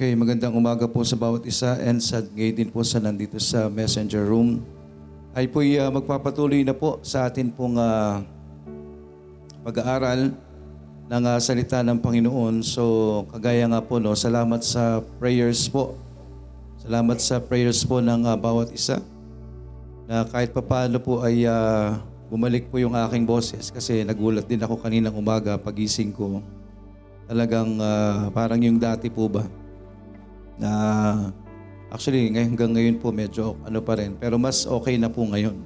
Okay, magandang umaga po sa bawat isa and sa ngayon din po sa nandito sa messenger room. Ay po uh, magpapatuloy na po sa atin pong uh, pag-aaral ng uh, salita ng Panginoon. So kagaya nga po, no, salamat sa prayers po. Salamat sa prayers po ng uh, bawat isa na kahit papaano po ay uh, bumalik po yung aking boses kasi nagulat din ako kaninang umaga pagising ko. Talagang uh, parang yung dati po ba na actually ngay- hanggang ngayon po medyo ano pa rin pero mas okay na po ngayon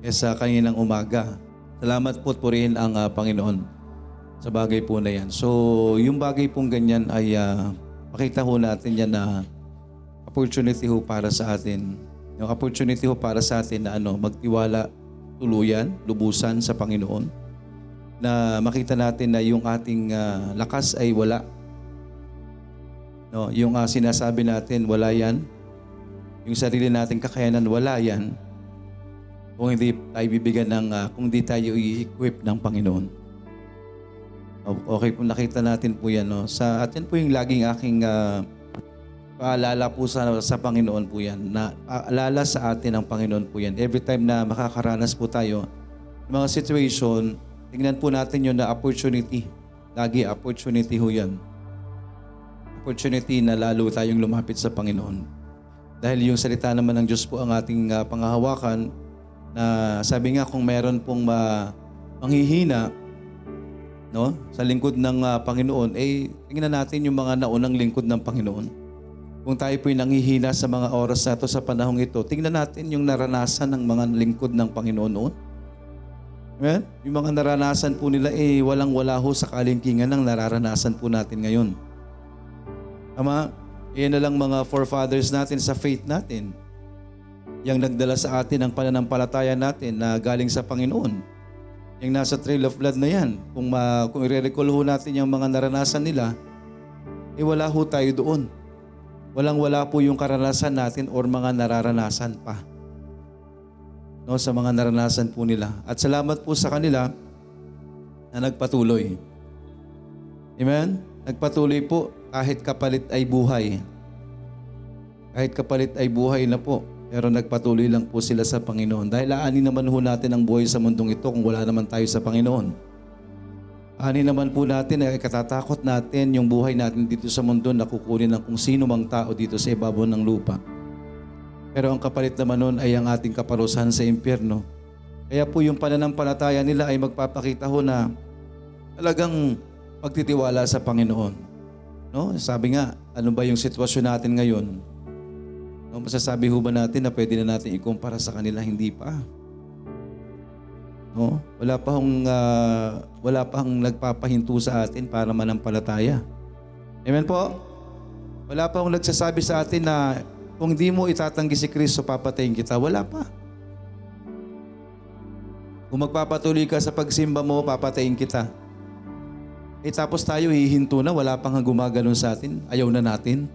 kesa kaninang umaga. Salamat po po rin ang uh, Panginoon sa bagay po na yan. So yung bagay pong ganyan ay uh, makita ho natin yan na opportunity ho para sa atin. Yung opportunity ho para sa atin na ano, magtiwala tuluyan, lubusan sa Panginoon. Na makita natin na yung ating uh, lakas ay wala No, yung uh, sinasabi natin, wala yan. Yung sarili natin kakayanan, wala yan. Kung hindi tayo bibigyan ng, uh, kung hindi tayo i-equip ng Panginoon. Okay po, nakita natin po yan. No? Sa, at yan po yung laging aking uh, paalala po sa, sa Panginoon po yan. Na, paalala sa atin ng Panginoon po yan. Every time na makakaranas po tayo, mga situation, tingnan po natin yun na opportunity. Lagi opportunity ho yan opportunity na lalo tayong lumapit sa Panginoon. Dahil yung salita naman ng Diyos po ang ating uh, pangahawakan na sabi nga kung meron pong uh, manghihina no, sa lingkod ng uh, Panginoon, eh tingnan natin yung mga naunang lingkod ng Panginoon. Kung tayo po'y nanghihina sa mga oras na ito sa panahong ito, tingnan natin yung naranasan ng mga lingkod ng Panginoon noon. Amen? Yung mga naranasan po nila, eh walang-wala ho sa kalingkingan ng nararanasan po natin ngayon. Ama, yan na lang mga forefathers natin sa faith natin. Yang nagdala sa atin ang pananampalataya natin na galing sa Panginoon. Yung nasa trail of blood na yan, kung, ma, kung i-recall ho natin yung mga naranasan nila, eh wala ho tayo doon. Walang-wala po yung karanasan natin or mga nararanasan pa. No, sa mga naranasan po nila. At salamat po sa kanila na nagpatuloy. Amen? Nagpatuloy po kahit kapalit ay buhay. Kahit kapalit ay buhay na po. Pero nagpatuloy lang po sila sa Panginoon. Dahil aani naman ho natin ang buhay sa mundong ito kung wala naman tayo sa Panginoon. Ani naman po natin ay katatakot natin yung buhay natin dito sa mundo na kukunin ng kung sino mang tao dito sa ibabaw ng lupa. Pero ang kapalit naman nun ay ang ating kaparusahan sa impyerno. Kaya po yung pananampalataya nila ay magpapakita ho na talagang pagtitiwala sa Panginoon. No? Sabi nga, ano ba yung sitwasyon natin ngayon? No, masasabi ho ba natin na pwede na natin ikumpara sa kanila? Hindi pa. No? Wala pa hong uh, wala pa hong nagpapahinto sa atin para manampalataya. Amen po? Wala pa hong nagsasabi sa atin na kung di mo itatanggi si Kristo, papatayin kita. Wala pa. Kung magpapatuloy ka sa pagsimba mo, papatayin kita. Eh tapos tayo hihinto na, wala pang gumaganon sa atin, ayaw na natin.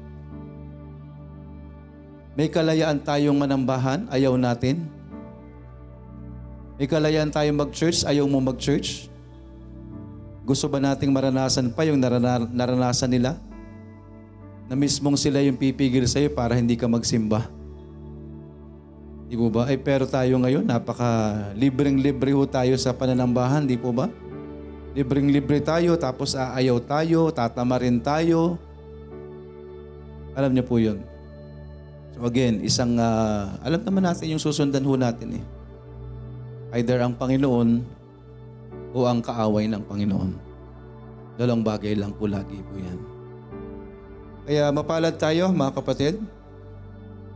May kalayaan tayong manambahan, ayaw natin. May kalayaan tayong mag-church, ayaw mo mag-church. Gusto ba nating maranasan pa yung narana- naranasan nila? Na mismong sila yung pipigil sa'yo para hindi ka magsimba. Di po ba? Ay pero tayo ngayon, napaka libreng-libre ho tayo sa pananambahan, di po ba? Libreng-libre tayo, tapos aayaw tayo, tatama rin tayo. Alam niyo po yun. So again, isang, uh, alam naman natin yung susundan ho natin eh. Either ang Panginoon o ang kaaway ng Panginoon. Dalawang bagay lang po lagi po yan. Kaya mapalad tayo mga kapatid.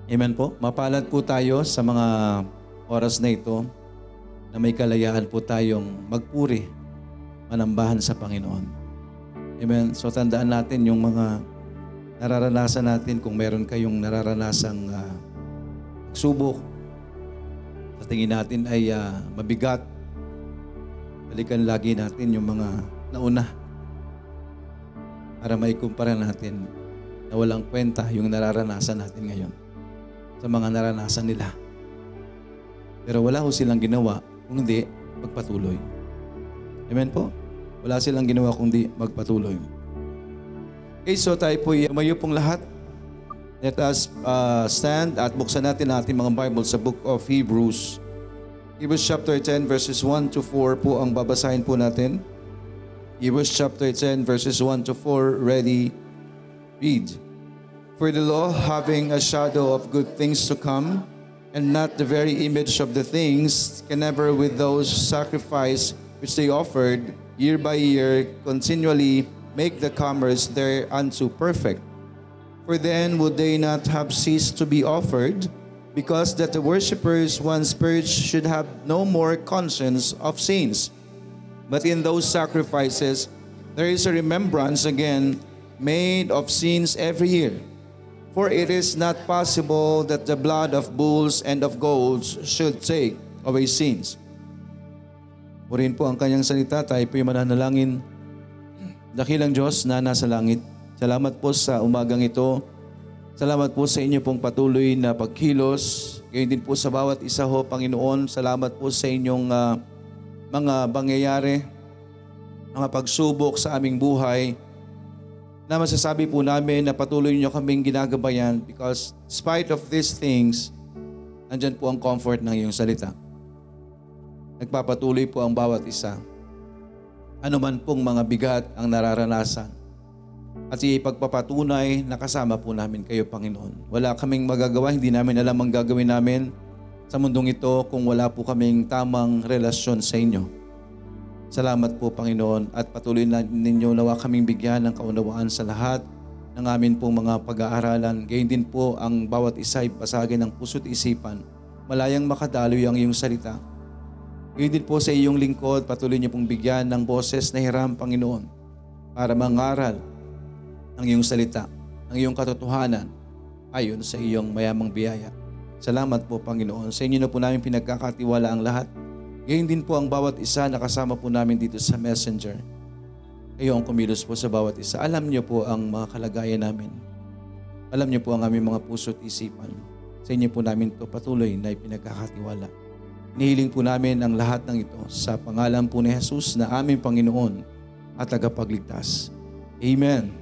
Amen po. Mapalad po tayo sa mga oras na ito na may kalayaan po tayong magpuri manambahan sa Panginoon. Amen. So tandaan natin yung mga nararanasan natin kung meron kayong nararanasang uh, subok sa tingin natin ay uh, mabigat. Balikan lagi natin yung mga nauna para may kumpara natin na walang kwenta yung nararanasan natin ngayon sa mga naranasan nila. Pero wala ho silang ginawa kung hindi magpatuloy. Amen po? Wala silang ginawa kundi magpatuloy. Okay, so tayo po umayo pong lahat. Let us uh, stand at buksan natin ating mga Bible sa book of Hebrews. Hebrews chapter 10 verses 1 to 4 po ang babasahin po natin. Hebrews chapter 10 verses 1 to 4. Ready? Read. For the law, having a shadow of good things to come, and not the very image of the things, can never with those sacrifice which they offered year by year continually make the comers thereunto perfect. For then would they not have ceased to be offered, because that the worshippers once purged should have no more conscience of sins. But in those sacrifices, there is a remembrance again made of sins every year. For it is not possible that the blood of bulls and of goats should take away sins. Purihin po ang kanyang salita, tayo po yung mananalangin. Dakilang Diyos na nasa langit, salamat po sa umagang ito. Salamat po sa inyo pong patuloy na pagkilos. Gayon din po sa bawat isa ho, Panginoon. Salamat po sa inyong ah, mga pangyayari, mga pagsubok sa aming buhay na masasabi po namin na patuloy niyo kaming ginagabayan because spite of these things, nandyan po ang comfort ng iyong salita. Nagpapatuloy po ang bawat isa. Ano man pong mga bigat ang nararanasan. At ipagpapatunay na kasama po namin kayo, Panginoon. Wala kaming magagawa, hindi namin alam ang gagawin namin sa mundong ito kung wala po kaming tamang relasyon sa inyo. Salamat po, Panginoon, at patuloy na ninyo nawa kaming bigyan ng kaunawaan sa lahat ng amin pong mga pag-aaralan. Gayun din po ang bawat isa ay pasagin ng puso't isipan. Malayang makadaloy ang iyong salita. Gayun din po sa iyong lingkod, patuloy niyo pong bigyan ng boses na hiram, Panginoon, para mangaral ang iyong salita, ang iyong katotohanan, ayon sa iyong mayamang biyaya. Salamat po, Panginoon. Sa inyo na po namin pinagkakatiwala ang lahat. Gayon din po ang bawat isa na kasama po namin dito sa messenger. Kayo ang kumilos po sa bawat isa. Alam niyo po ang mga kalagayan namin. Alam niyo po ang aming mga puso't isipan. Sa inyo po namin ito patuloy na ipinagkakatiwala. Nihiling po namin ang lahat ng ito sa pangalan po ni Jesus na aming Panginoon at tagapagligtas. Amen.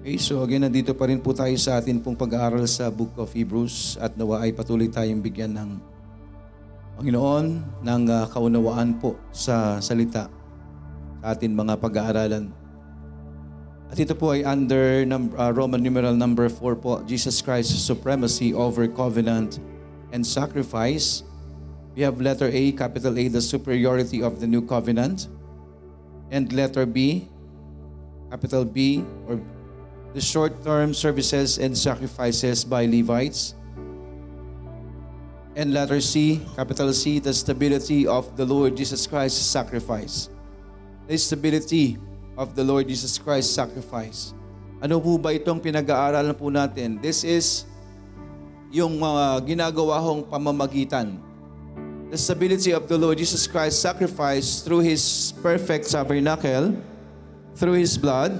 Okay, so again, nandito pa rin po tayo sa atin pong pag-aaral sa Book of Hebrews at nawa ay patuloy tayong bigyan ng Panginoon ng uh, kaunawaan po sa salita sa atin mga pag-aaralan. At ito po ay under num- uh, Roman numeral number 4 po, Jesus Christ's supremacy over covenant and sacrifice. We have letter A, capital A, the superiority of the new covenant. And letter B, capital B, or the short-term services and sacrifices by Levites. And letter C, capital C, the stability of the Lord Jesus Christ's sacrifice. The stability of the Lord Jesus Christ's sacrifice. Ano po ba itong pinag-aaralan po natin? This is yung mga ginagawa hong pamamagitan. The stability of the Lord Jesus Christ's sacrifice through His perfect tabernacle, through His blood,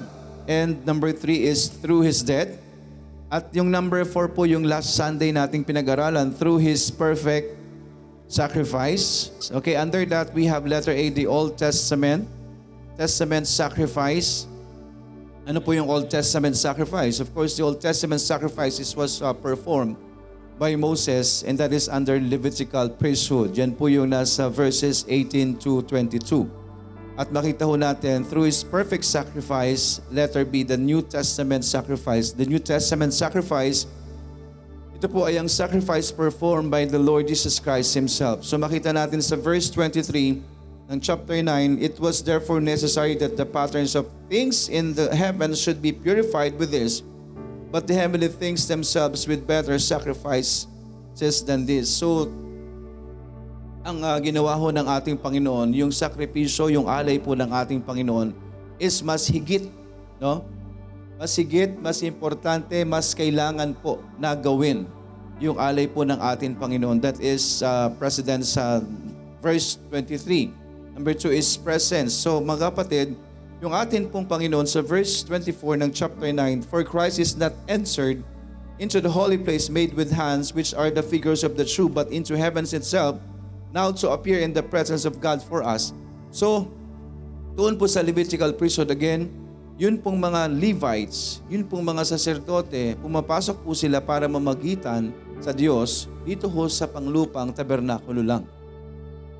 and number three is through His death. At yung number four po yung last Sunday nating pinag-aralan, through His perfect sacrifice. Okay, under that we have letter A, the Old Testament, Testament sacrifice. Ano po yung Old Testament sacrifice? Of course, the Old Testament sacrifices was uh, performed by Moses and that is under Levitical priesthood. Yan po yung nasa verses 18 to 22. At makita ho natin, through His perfect sacrifice, letter B, the New Testament sacrifice. The New Testament sacrifice, ito po ay ang sacrifice performed by the Lord Jesus Christ Himself. So makita natin sa verse 23 ng chapter 9, It was therefore necessary that the patterns of things in the heavens should be purified with this, but the heavenly things themselves with better sacrifices than this. So, ang uh, ginawa ho ng ating Panginoon, yung sakripisyo, yung alay po ng ating Panginoon is mas higit, no? Mas higit, mas importante, mas kailangan po na gawin yung alay po ng ating Panginoon. That is uh, President sa verse 23. Number 2 is presence. So mga kapatid, yung atin pong Panginoon sa verse 24 ng chapter 9, For Christ is not entered into the holy place made with hands, which are the figures of the true, but into heavens itself, now to appear in the presence of God for us. So, doon po sa Levitical priesthood again, yun pong mga Levites, yun pong mga saserdote, pumapasok po sila para mamagitan sa Diyos dito ho sa panglupang tabernakulo lang.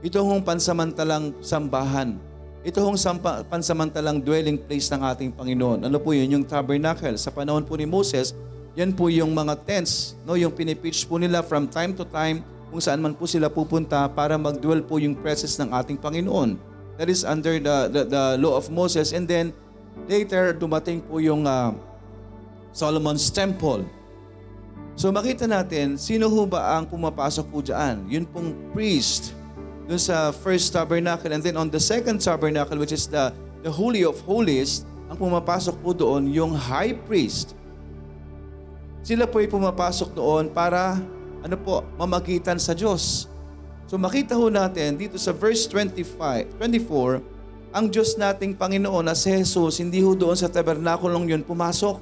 Ito hong pansamantalang sambahan. Ito hong sampa, pansamantalang dwelling place ng ating Panginoon. Ano po yun? Yung tabernacle. Sa panahon po ni Moses, yan po yung mga tents, no? yung pinipitch po nila from time to time kung saan man po sila pupunta para mag-dwell po yung presence ng ating Panginoon. That is under the, the, the law of Moses. And then, later, dumating po yung uh, Solomon's Temple. So makita natin, sino ho ba ang pumapasok po dyan? Yun pong priest dun sa first tabernacle. And then on the second tabernacle, which is the, the Holy of Holies, ang pumapasok po doon yung high priest. Sila po ay pumapasok doon para ano po, mamagitan sa Diyos. So makita ho natin dito sa verse 25, 24, ang Diyos nating Panginoon na si Jesus, hindi ho doon sa tabernakulong yun pumasok.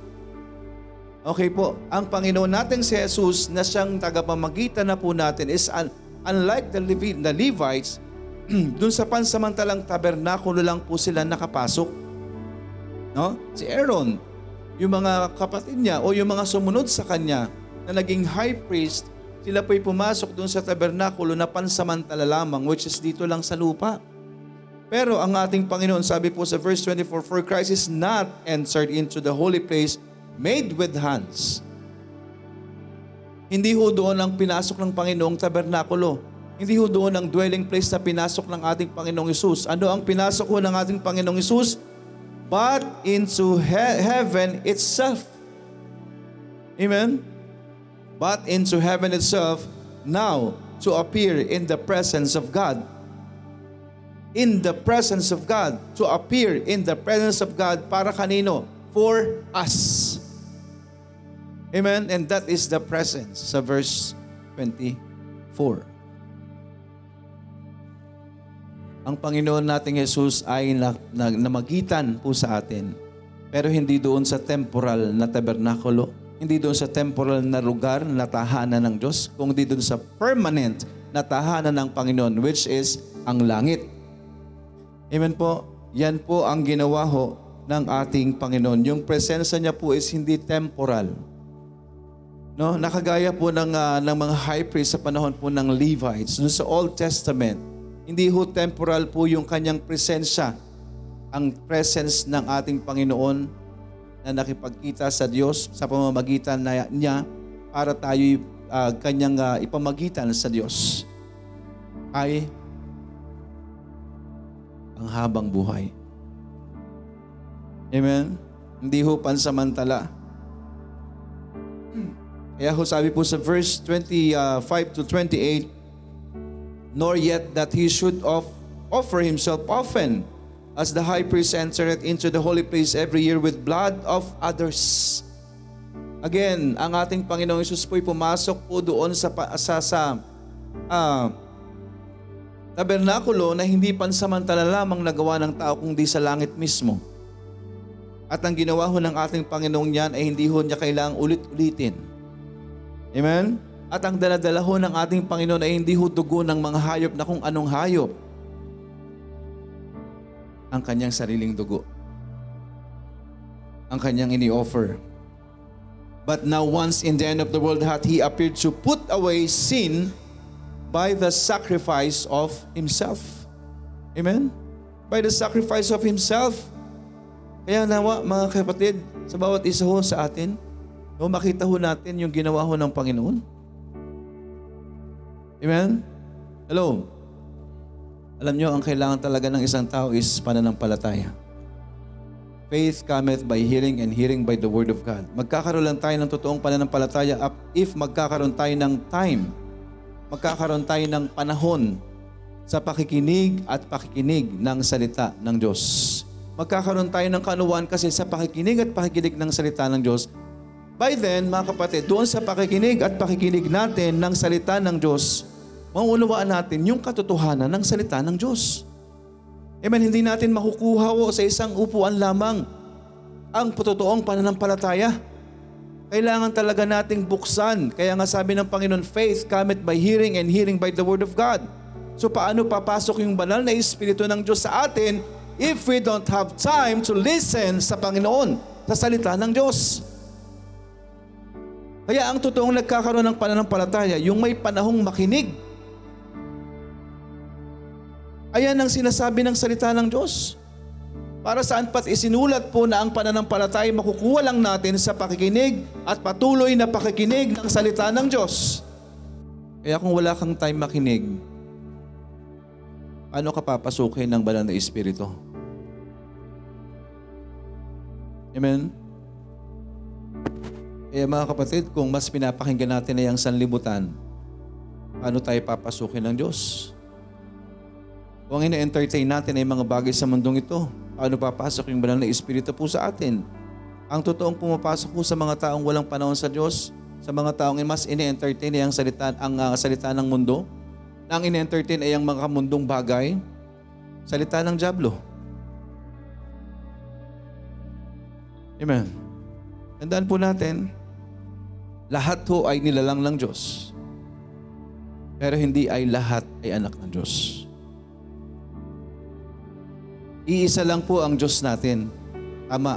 Okay po, ang Panginoon nating si Jesus na siyang tagapamagitan na po natin is un- unlike the, Levi- the Levites, doon sa pansamantalang tabernakulo lang po sila nakapasok. No? Si Aaron, yung mga kapatid niya o yung mga sumunod sa kanya na naging high priest, sila po'y pumasok doon sa tabernakulo na pansamantala lamang, which is dito lang sa lupa. Pero ang ating Panginoon, sabi po sa verse 24, For Christ is not entered into the holy place made with hands. Hindi ho doon ang pinasok ng Panginoong tabernakulo. Hindi ho doon ang dwelling place na pinasok ng ating Panginoong Isus. Ano ang pinasok ho ng ating Panginoong Isus? But into he- heaven itself. Amen? But into heaven itself now to appear in the presence of God in the presence of God, to appear in the presence of God para kanino? For us. Amen? And that is the presence sa verse 24. Ang Panginoon nating Jesus ay na, na, namagitan po sa atin. Pero hindi doon sa temporal na tabernakulo, hindi doon sa temporal na lugar na tahanan ng Diyos, kundi doon sa permanent na tahanan ng Panginoon, which is ang langit. Amen po. Yan po ang ginawa ho ng ating Panginoon. Yung presensya niya po is hindi temporal. No, nakagaya po ng uh, ng mga high priest sa panahon po ng Levites no, sa Old Testament. Hindi ho temporal po yung kanyang presensya. Ang presence ng ating Panginoon na nakipagkita sa Diyos sa pamamagitan na, niya para tayo uh, kanyang uh, ipamagitan sa Diyos ay ang habang buhay. Amen? Hindi ho pansamantala. Kaya ho sabi po sa verse 25 to 28, Nor yet that he should off, offer himself often, as the high priest entereth into the holy place every year with blood of others. Again, ang ating Panginoong Isus po'y pumasok po doon sa, sa, sa uh, tabernakulo na hindi pansamantala lamang nagawa ng tao kundi sa langit mismo. At ang ginawa ho ng ating Panginoong yan ay hindi ho niya kailangang ulit-ulitin. Amen? At ang daladala ho ng ating Panginoon ay hindi ho dugo ng mga hayop na kung anong hayop. Ang kanyang sariling dugo. Ang kanyang ini-offer. But now once in the end of the world hath He appeared to put away sin by the sacrifice of Himself. Amen? By the sacrifice of Himself. Kaya nawa mga kapatid, sa bawat isa ho sa atin, no, makita ho natin yung ginawa ho ng Panginoon. Amen? Hello? Alam nyo, ang kailangan talaga ng isang tao is pananampalataya. Faith cometh by hearing and hearing by the word of God. Magkakaroon lang tayo ng totoong pananampalataya if magkakaroon tayo ng time, magkakaroon tayo ng panahon sa pakikinig at pakikinig ng salita ng Diyos. Magkakaroon tayo ng kanuwan kasi sa pakikinig at pakikinig ng salita ng Diyos. By then, mga kapatid, doon sa pakikinig at pakikinig natin ng salita ng Diyos, mauunawaan natin yung katotohanan ng salita ng Diyos. Amen, hindi natin makukuha o sa isang upuan lamang ang totoong pananampalataya. Kailangan talaga nating buksan. Kaya nga sabi ng Panginoon, faith cometh by hearing and hearing by the word of God. So paano papasok yung banal na Espiritu ng Diyos sa atin if we don't have time to listen sa Panginoon, sa salita ng Diyos. Kaya ang totoong nagkakaroon ng pananampalataya, yung may panahong makinig. Ayan ang sinasabi ng salita ng Diyos. Para saan pat isinulat po na ang pananampalataya makukuha lang natin sa pakikinig at patuloy na pakikinig ng salita ng Diyos. Kaya kung wala kang time makinig, paano ka papasukin ng banal na Espiritu? Amen? Kaya mga kapatid, kung mas pinapakinggan natin na yung sanlibutan, paano tayo papasukin ng Diyos? Kung ina-entertain natin ay mga bagay sa mundong ito, paano papasok yung banal na Espiritu po sa atin? Ang totoong pumapasok po sa mga taong walang panahon sa Diyos, sa mga taong mas ine-entertain ay ang salita, ang uh, salita ng mundo, na ang ine-entertain ay ang mga mundong bagay, salita ng Diablo. Amen. Tandaan po natin, lahat ho ay nilalang ng Diyos. Pero hindi ay lahat ay anak ng Diyos. Iisa lang po ang Diyos natin. Tama.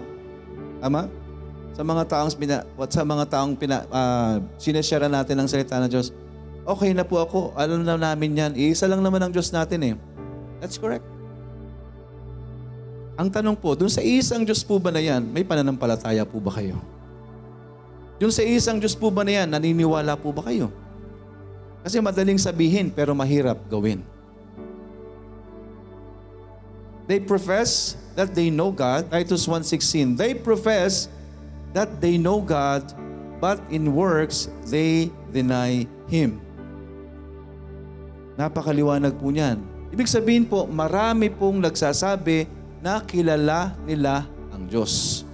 Tama? Sa mga taong pina, what sa mga taong pina, uh, sineshare natin ang salita ng Diyos, okay na po ako. Alam na namin yan. Iisa lang naman ang Diyos natin eh. That's correct. Ang tanong po, dun sa isang Diyos po ba na yan, may pananampalataya po ba kayo? Dun sa isang Diyos po ba na yan, naniniwala po ba kayo? Kasi madaling sabihin pero mahirap gawin. They profess that they know God, Titus 1.16. They profess that they know God, but in works they deny Him. Napakaliwanag po niyan. Ibig sabihin po, marami pong nagsasabi na kilala nila ang Diyos.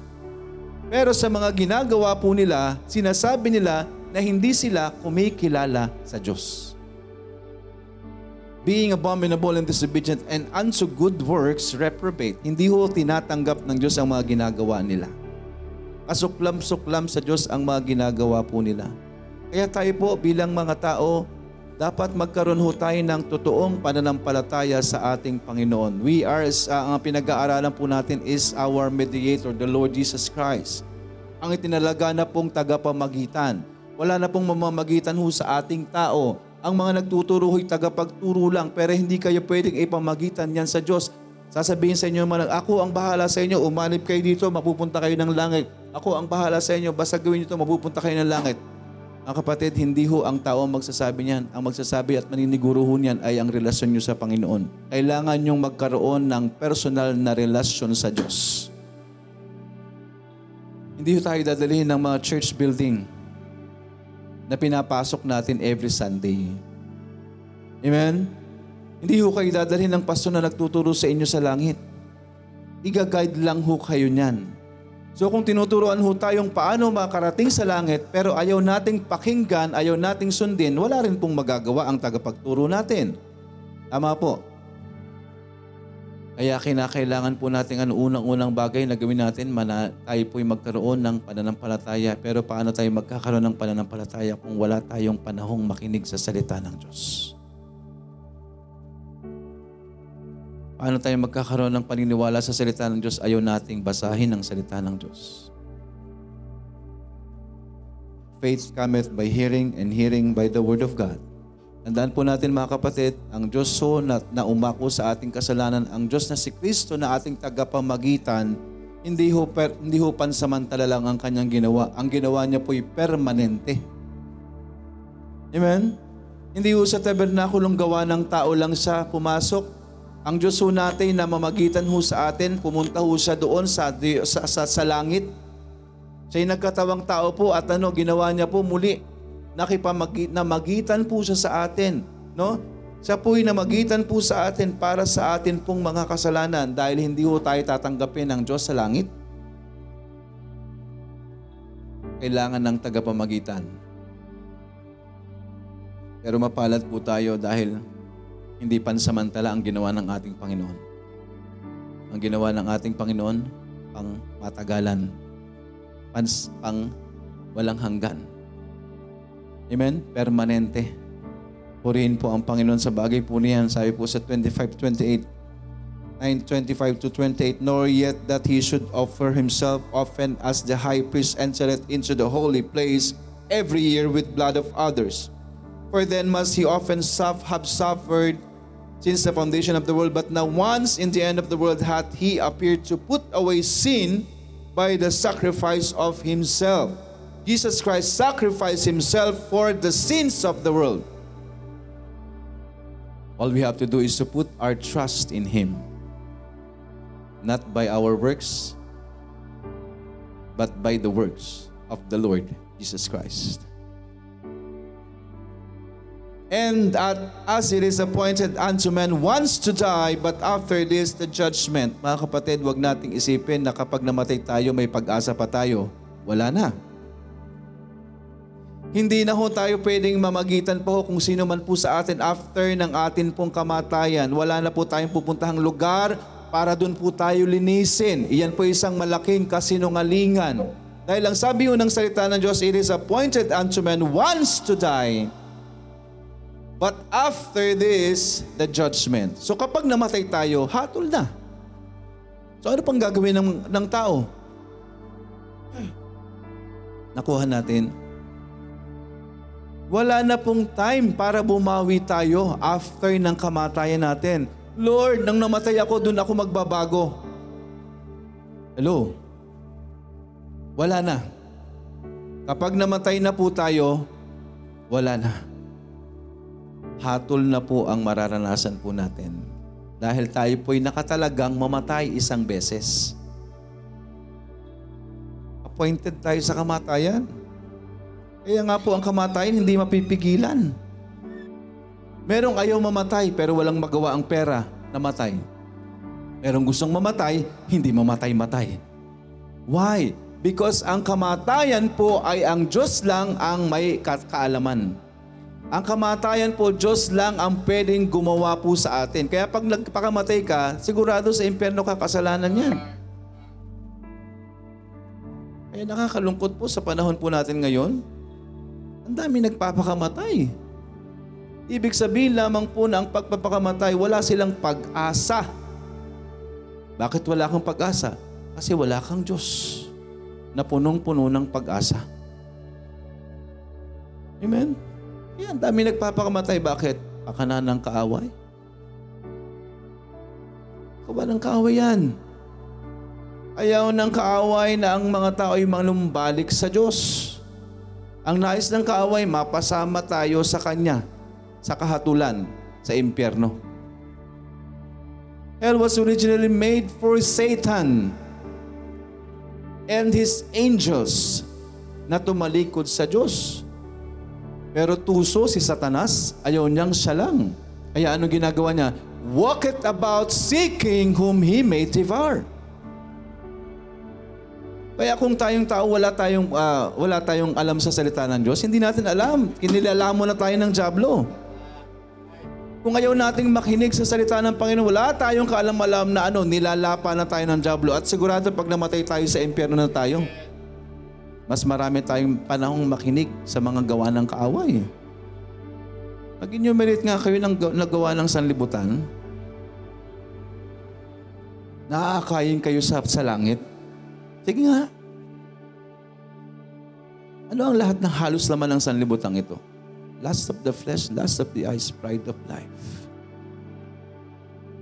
Pero sa mga ginagawa po nila, sinasabi nila na hindi sila kumikilala sa Diyos. Being abominable and disobedient and unto good works reprobate. Hindi ho tinatanggap ng Diyos ang mga ginagawa nila. Kasuklam-suklam sa Diyos ang mga ginagawa po nila. Kaya tayo po bilang mga tao, dapat magkaroon ho tayo ng totoong pananampalataya sa ating Panginoon. We are, uh, ang pinag-aaralan po natin is our mediator, the Lord Jesus Christ. Ang itinalaga na pong tagapamagitan. Wala na pong mamamagitan ho sa ating tao. Ang mga nagtuturo ho'y tagapagturo lang, pero hindi kayo pwedeng ipamagitan yan sa Diyos. Sasabihin sa inyo man, ako ang bahala sa inyo, umanib kayo dito, mapupunta kayo ng langit. Ako ang bahala sa inyo, basta gawin nyo ito, mapupunta kayo ng langit. Ang kapatid, hindi ho ang tao ang magsasabi niyan. Ang magsasabi at maniniguro ho niyan ay ang relasyon nyo sa Panginoon. Kailangan nyong magkaroon ng personal na relasyon sa Diyos. Hindi ho tayo dadalhin ng mga church building na pinapasok natin every Sunday. Amen? Hindi ho kayo dadalhin ng pastor na nagtuturo sa inyo sa langit. Iga-guide lang ho kayo niyan. So kung tinuturuan ho tayong paano makarating sa langit pero ayaw nating pakinggan, ayaw nating sundin, wala rin pong magagawa ang tagapagturo natin. Tama po. Kaya kinakailangan po natin ang unang-unang bagay na gawin natin, mana, tayo po'y magkaroon ng pananampalataya. Pero paano tayo magkakaroon ng pananampalataya kung wala tayong panahong makinig sa salita ng Diyos? Paano tayo magkakaroon ng paniniwala sa salita ng Diyos ayaw nating basahin ang salita ng Diyos? Faith cometh by hearing and hearing by the word of God. Tandaan po natin mga kapatid, ang Diyos so na, na umako sa ating kasalanan, ang Diyos na si Kristo na ating tagapamagitan, hindi ho, per, hindi ho pansamantala lang ang kanyang ginawa. Ang ginawa niya po'y permanente. Amen? Hindi ho sa tabernakulong gawa ng tao lang siya pumasok, ang Diyos ho natin na mamagitan ho sa atin, pumunta ho siya doon sa, sa, sa, sa langit. Siya'y nagkatawang tao po at ano, ginawa niya po muli. Nakipamagit, namagitan po siya sa atin. No? Siya po'y namagitan po sa atin para sa atin pong mga kasalanan dahil hindi ho tayo tatanggapin ng Diyos sa langit. Kailangan ng tagapamagitan. Pero mapalad po tayo dahil hindi pansamantala ang ginawa ng ating Panginoon. Ang ginawa ng ating Panginoon, pang matagalan. Pans, pang walang hanggan. Amen? Permanente. Purihin po ang Panginoon sa bagay po niyan. Sabi po sa 25-28, 9.25 to 28, Nor yet that he should offer himself often as the high priest entereth into the holy place every year with blood of others. For then must he often have suffered since the foundation of the world. But now once in the end of the world hath he appeared to put away sin by the sacrifice of himself. Jesus Christ sacrificed himself for the sins of the world. All we have to do is to put our trust in him. Not by our works, but by the works of the Lord Jesus Christ. And at, as it is appointed unto men once to die, but after this the judgment. Mga kapatid, wag nating isipin na kapag namatay tayo, may pag-asa pa tayo. Wala na. Hindi na ho tayo pwedeng mamagitan pa ho kung sino man po sa atin after ng atin pong kamatayan. Wala na po tayong pupuntahang lugar para doon po tayo linisin. Iyan po isang malaking kasinungalingan. Dahil ang sabi ng salita ng Diyos, it is appointed unto men once to die, but after this, the judgment. So kapag namatay tayo, hatol na. So ano pang gagawin ng, ng tao? Nakuha natin. Wala na pong time para bumawi tayo after ng kamatayan natin. Lord, nang namatay ako, doon ako magbabago. Hello? Wala na. Kapag namatay na po tayo, wala na. Hatol na po ang mararanasan po natin. Dahil tayo po'y nakatalagang mamatay isang beses. Appointed tayo sa kamatayan. Kaya nga po ang kamatayan hindi mapipigilan. Merong ayaw mamatay pero walang magawa ang pera na matay. Merong gustong mamatay, hindi mamatay-matay. Why? Because ang kamatayan po ay ang Diyos lang ang may ka- kaalaman. Ang kamatayan po, Diyos lang ang pwedeng gumawa po sa atin. Kaya pag nagpakamatay ka, sigurado sa impyerno ka kasalanan yan. Kaya nakakalungkot po sa panahon po natin ngayon, ang dami nagpapakamatay. Ibig sabihin lamang po na ang pagpapakamatay, wala silang pag-asa. Bakit wala kang pag-asa? Kasi wala kang Diyos na punong-puno ng pag-asa. Amen? Yan, dami nagpapakamatay. Bakit? Pakanan ng kaaway. Kawa ng kaaway yan. Ayaw ng kaaway na ang mga tao ay malumbalik sa Diyos. Ang nais ng kaaway, mapasama tayo sa Kanya, sa kahatulan, sa impyerno. Hell was originally made for Satan and his angels na tumalikod sa Diyos. Pero tuso si Satanas, ayaw niyang siya lang. Kaya ano ginagawa niya? Walk it about seeking whom he may devour. Kaya kung tayong tao wala tayong ah, wala tayong alam sa salita ng Diyos, hindi natin alam. Kinilalaman na tayo ng Diablo. Kung ayaw nating makinig sa salita ng Panginoon, wala tayong kaalam-alam na ano, nilalapa na tayo ng Diablo at sigurado pag namatay tayo sa impyerno na tayo. Mas marami tayong panahong makinig sa mga gawa ng kaaway. Pag enumerate nga kayo ng ga- nagawa ng sanlibutan, naaakayin kayo sa, sa langit. Sige nga. Ano ang lahat ng halos laman ng sanlibutan ito? Lust of the flesh, lust of the eyes, pride of life.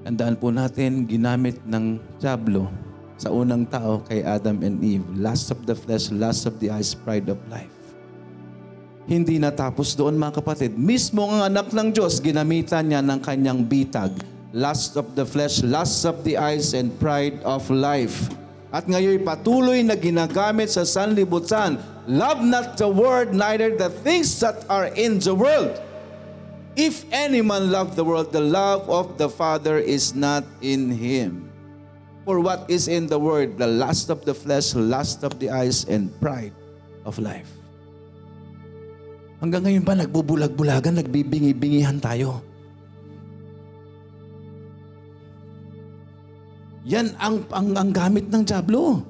Tandaan po natin, ginamit ng Diablo sa unang tao kay Adam and Eve. Lust of the flesh, lust of the eyes, pride of life. Hindi natapos doon mga kapatid. Mismo ang anak ng Diyos, ginamitan niya ng kanyang bitag. Lust of the flesh, lust of the eyes, and pride of life. At ngayon patuloy na ginagamit sa sanlibutan. Love not the world, neither the things that are in the world. If any man love the world, the love of the Father is not in him. For what is in the world? The lust of the flesh, lust of the eyes, and pride of life. Hanggang ngayon ba nagbubulag-bulagan, nagbibingi-bingihan tayo? Yan ang, ang, ang gamit ng Diablo.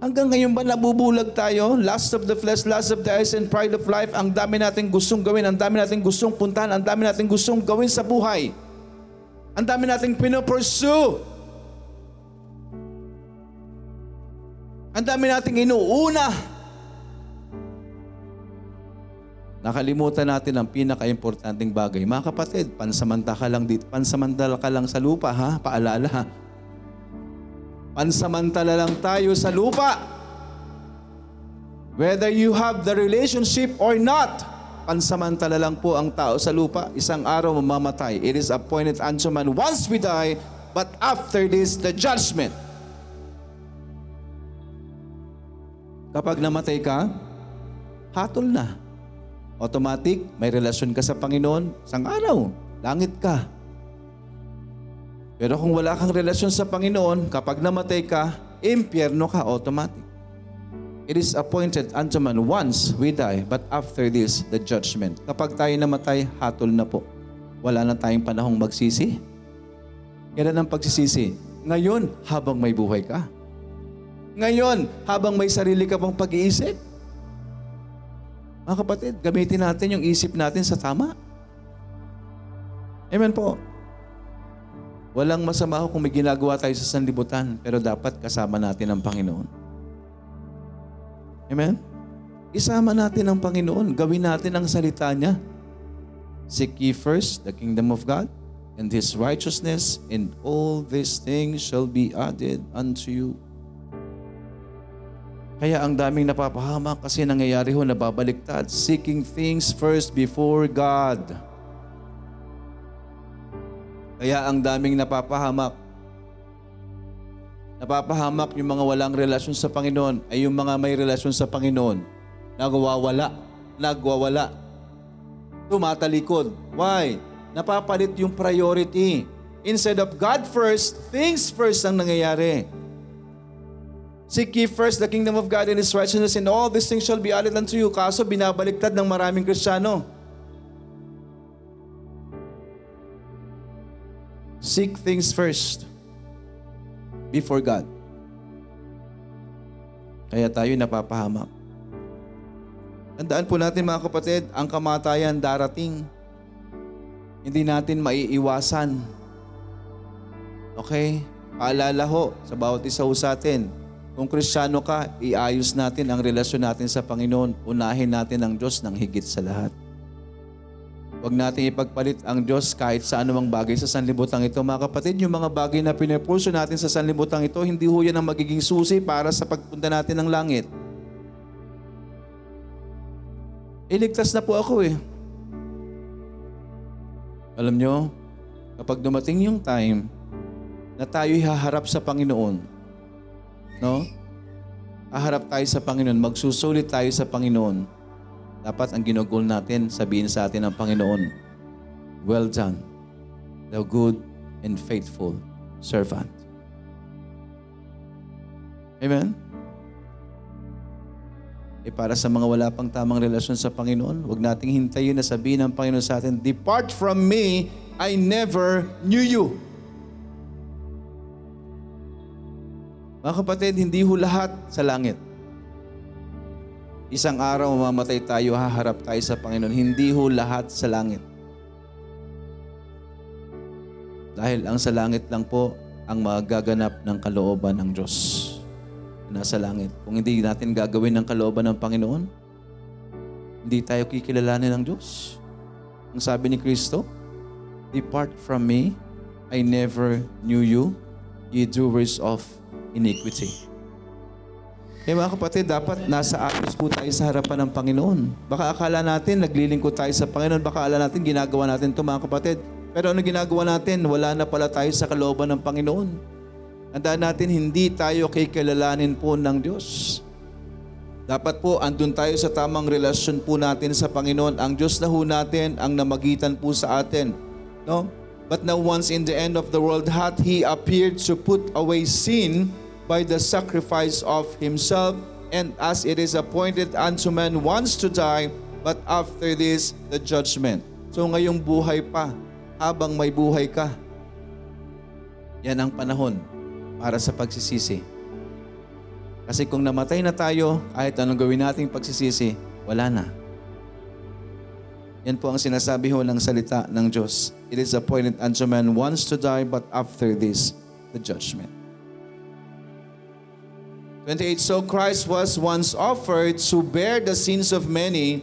Hanggang ngayon ba nabubulag tayo? Lust of the flesh, lust of the eyes, and pride of life. Ang dami nating gustong gawin, ang dami nating gustong puntahan, ang dami nating gustong gawin sa buhay. Ang dami nating pinopursue. Ang dami nating inuuna. Nakalimutan natin ang pinaka-importanting bagay. Mga kapatid, pansamantala ka lang dito, pansamantala ka lang sa lupa, ha? Paalala, ha? Pansamantala lang tayo sa lupa. Whether you have the relationship or not, pansamantala lang po ang tao sa lupa. Isang araw mamamatay. It is appointed unto man once we die, but after this, the judgment. Kapag namatay ka, hatol na. Automatic, may relasyon ka sa Panginoon, isang araw, langit ka. Pero kung wala kang relasyon sa Panginoon, kapag namatay ka, impyerno ka automatic. It is appointed unto man once we die, but after this, the judgment. Kapag tayo namatay, hatol na po. Wala na tayong panahong magsisi. Kailan ang pagsisisi? Ngayon, habang may buhay ka. Ngayon, habang may sarili ka pang pag-iisip. Mga kapatid, gamitin natin yung isip natin sa tama. Amen po. Walang masama kung may ginagawa tayo sa sanlibutan, pero dapat kasama natin ang Panginoon. Amen? Isama natin ang Panginoon. Gawin natin ang salita niya. Seek ye first the kingdom of God and His righteousness, and all these things shall be added unto you. Kaya ang daming napapahamak kasi nangyayari ho nababaliktad. Seeking things first before God. Kaya ang daming napapahamak. Napapahamak yung mga walang relasyon sa Panginoon ay yung mga may relasyon sa Panginoon. Nagwawala. Nagwawala. Tumatalikod. Why? Napapalit yung priority. Instead of God first, things first ang nangyayari. Seek ye first the kingdom of God and His righteousness and all these things shall be added unto you. Kaso binabaliktad ng maraming Kristiyano. Seek things first before God. Kaya tayo napapahamak. Tandaan po natin mga kapatid, ang kamatayan darating. Hindi natin maiiwasan. Okay? Paalala ho sa bawat isa ho sa atin, kung kristyano ka, iayos natin ang relasyon natin sa Panginoon. Unahin natin ang Diyos ng higit sa lahat. Huwag natin ipagpalit ang Diyos kahit sa anumang bagay sa sanlibutan ito. Mga kapatid, yung mga bagay na pinapulso natin sa sanlibutan ito, hindi ho yan ang magiging susi para sa pagpunta natin ng langit. Iligtas na po ako eh. Alam nyo, kapag dumating yung time na tayo'y haharap sa Panginoon, no? Haharap tayo sa Panginoon, magsusulit tayo sa Panginoon. Dapat ang ginugol natin, sabihin sa atin ng Panginoon, Well done, thou good and faithful servant. Amen? Eh para sa mga wala pang tamang relasyon sa Panginoon, huwag nating hintayin na sabihin ng Panginoon sa atin, Depart from me, I never knew you. Mga kapatid, hindi ho lahat sa langit. Isang araw mamamatay tayo, haharap tayo sa Panginoon. Hindi ho lahat sa langit. Dahil ang sa langit lang po ang magaganap ng kalooban ng Diyos nasa langit. Kung hindi natin gagawin ng kalooban ng Panginoon, hindi tayo kikilalanin ng Diyos. Ang sabi ni Kristo, Depart from me, I never knew you, ye doers of iniquity. Kaya mga kapatid, dapat nasa ayos po tayo sa harapan ng Panginoon. Baka akala natin naglilingkod tayo sa Panginoon, baka akala natin ginagawa natin ito mga kapatid. Pero ano ginagawa natin? Wala na pala tayo sa kalooban ng Panginoon. Tandaan natin, hindi tayo kikilalanin po ng Diyos. Dapat po, andun tayo sa tamang relasyon po natin sa Panginoon. Ang Diyos na ho natin ang namagitan po sa atin. No? But now once in the end of the world hath He appeared to put away sin by the sacrifice of Himself, and as it is appointed unto man once to die, but after this, the judgment. So ngayong buhay pa, habang may buhay ka, yan ang panahon para sa pagsisisi. Kasi kung namatay na tayo, kahit anong gawin nating pagsisisi, wala na. Yan po ang sinasabi ho ng salita ng Diyos. It is appointed unto man once to die, but after this, the judgment. 28. So Christ was once offered to bear the sins of many,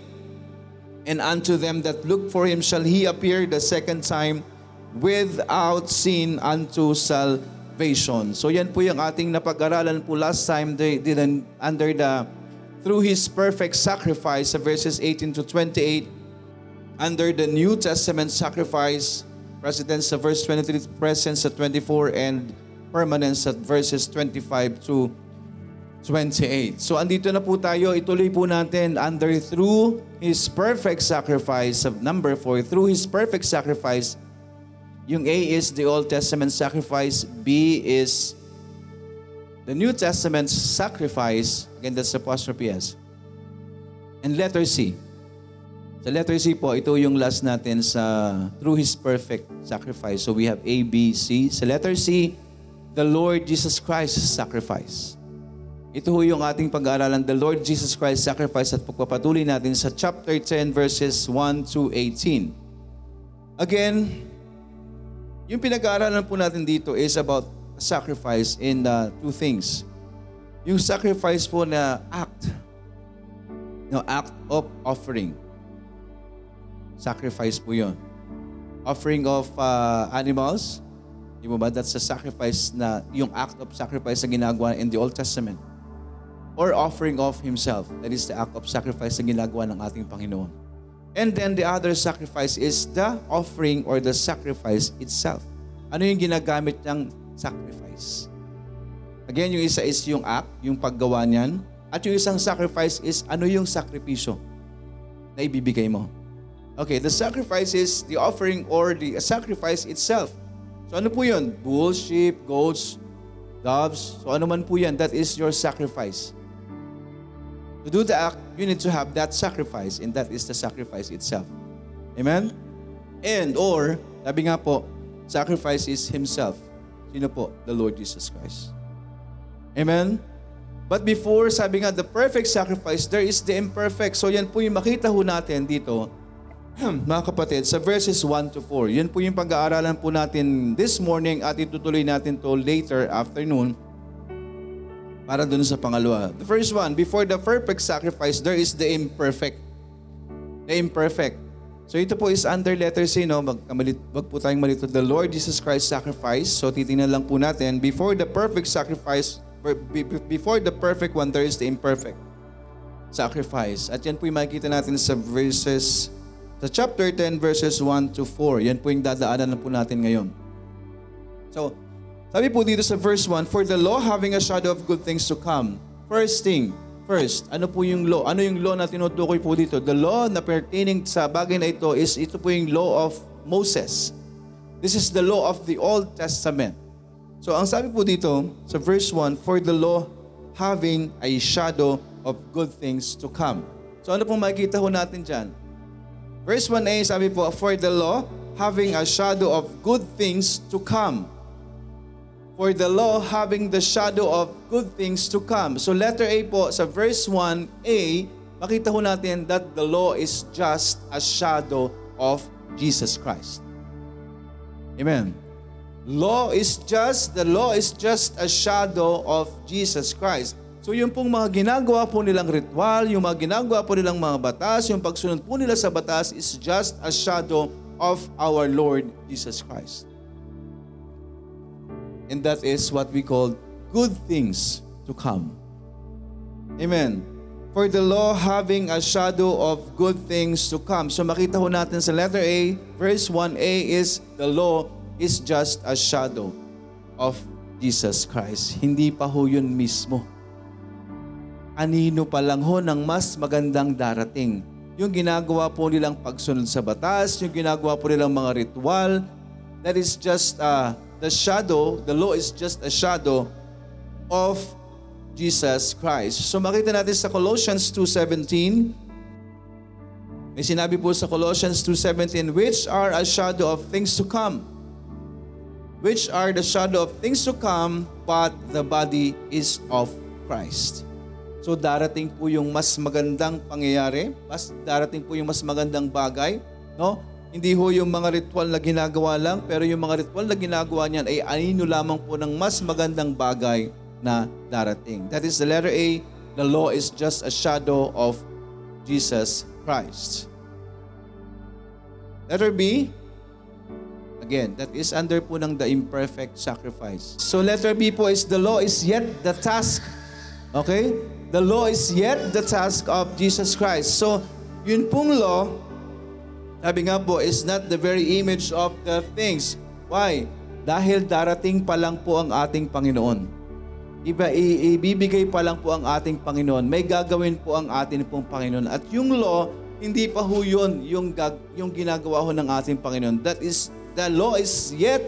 and unto them that look for him shall he appear the second time without sin unto salvation. So yan po yung ating napag-aralan po last time they did under the through his perfect sacrifice sa verses 18 to 28 under the New Testament sacrifice presence sa verse 23 presence sa 24 and permanence at verses 25 to 28. So andito na po tayo, ituloy po natin under through His perfect sacrifice of number 4, through His perfect sacrifice, yung A is the Old Testament sacrifice, B is the New Testament sacrifice, again that's apostrophe S, and letter C. Sa letter C po, ito yung last natin sa through His perfect sacrifice. So we have A, B, C. Sa letter C, the Lord Jesus Christ's sacrifice. Ito ho yung ating pag-aaralan, the Lord Jesus Christ sacrifice at pagpapatuloy natin sa chapter 10 verses 1 to 18. Again, yung pinag-aaralan po natin dito is about sacrifice in uh, two things. Yung sacrifice po na act, no, act of offering. Sacrifice po yon. Offering of uh, animals, di ba ba? That's a sacrifice na, yung act of sacrifice na ginagawa in the Old Testament or offering of himself. That is the act of sacrifice na ginagawa ng ating Panginoon. And then the other sacrifice is the offering or the sacrifice itself. Ano yung ginagamit niyang sacrifice? Again, yung isa is yung act, yung paggawa niyan. At yung isang sacrifice is ano yung sakripisyo na ibibigay mo. Okay, the sacrifice is the offering or the sacrifice itself. So ano po yun? Bulls, sheep, goats, doves. So ano man po yan, that is your sacrifice. To do the act, you need to have that sacrifice and that is the sacrifice itself. Amen? And or, sabi nga po, sacrifice is Himself. Sino po? The Lord Jesus Christ. Amen? But before, sabi nga, the perfect sacrifice, there is the imperfect. So yan po yung makita ho natin dito, mga kapatid, sa verses 1 to 4. Yan po yung pag-aaralan po natin this morning at itutuloy natin to later afternoon para dun sa pangalawa. The first one, before the perfect sacrifice, there is the imperfect. The imperfect. So ito po is under letter C, no? Magkamalit, wag po tayong malito. The Lord Jesus Christ sacrifice. So titingnan lang po natin, before the perfect sacrifice, before the perfect one, there is the imperfect sacrifice. At yan po yung makikita natin sa verses, sa chapter 10, verses 1 to 4. Yan po yung dadaanan na po natin ngayon. So, sabi po dito sa verse 1, For the law having a shadow of good things to come. First thing, first, ano po yung law? Ano yung law na tinutukoy po dito? The law na pertaining sa bagay na ito is ito po yung law of Moses. This is the law of the Old Testament. So ang sabi po dito sa verse 1, For the law having a shadow of good things to come. So ano pong makikita ho natin dyan? Verse 1a sabi po, For the law having a shadow of good things to come for the law having the shadow of good things to come. So letter A po sa verse 1a, makita ho natin that the law is just a shadow of Jesus Christ. Amen. Law is just, the law is just a shadow of Jesus Christ. So yung pong mga ginagawa po nilang ritual, yung mga ginagawa po nilang mga batas, yung pagsunod po nila sa batas is just a shadow of our Lord Jesus Christ. And that is what we call good things to come. Amen. For the law having a shadow of good things to come. So makita ho natin sa letter A, verse 1a is the law is just a shadow of Jesus Christ. Hindi pa ho yun mismo. Anino pa lang ho ng mas magandang darating. Yung ginagawa po nilang pagsunod sa batas, yung ginagawa po nilang mga ritual, that is just uh, the shadow, the law is just a shadow of Jesus Christ. So makita natin sa Colossians 2.17, may sinabi po sa Colossians 2.17, which are a shadow of things to come. Which are the shadow of things to come, but the body is of Christ. So darating po yung mas magandang pangyayari, mas darating po yung mas magandang bagay, No? Hindi ho yung mga ritual na ginagawa lang, pero yung mga ritual na ginagawa niyan ay anino lamang po ng mas magandang bagay na darating. That is the letter A, the law is just a shadow of Jesus Christ. Letter B, again, that is under po ng the imperfect sacrifice. So letter B po is the law is yet the task. Okay? The law is yet the task of Jesus Christ. So, yun pong law, sabi nga po, is not the very image of the things. Why? Dahil darating pa lang po ang ating Panginoon. Iba, i- ibibigay pa lang po ang ating Panginoon. May gagawin po ang ating pong Panginoon. At yung law, hindi pa ho yun yung, gag- yung ginagawa ho ng ating Panginoon. That is, the law is yet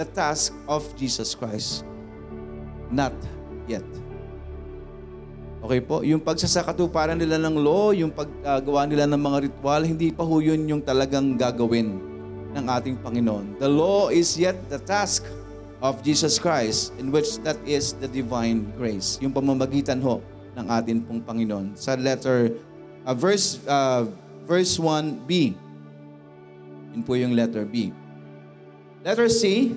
the task of Jesus Christ. Not yet. Okay po? Yung pagsasakatuparan nila ng law, yung paggawa nila ng mga ritual, hindi pa ho yun yung talagang gagawin ng ating Panginoon. The law is yet the task of Jesus Christ in which that is the divine grace. Yung pamamagitan ho ng ating pong Panginoon. Sa letter, uh, verse, uh, verse 1b. Yun po yung letter B. Letter C,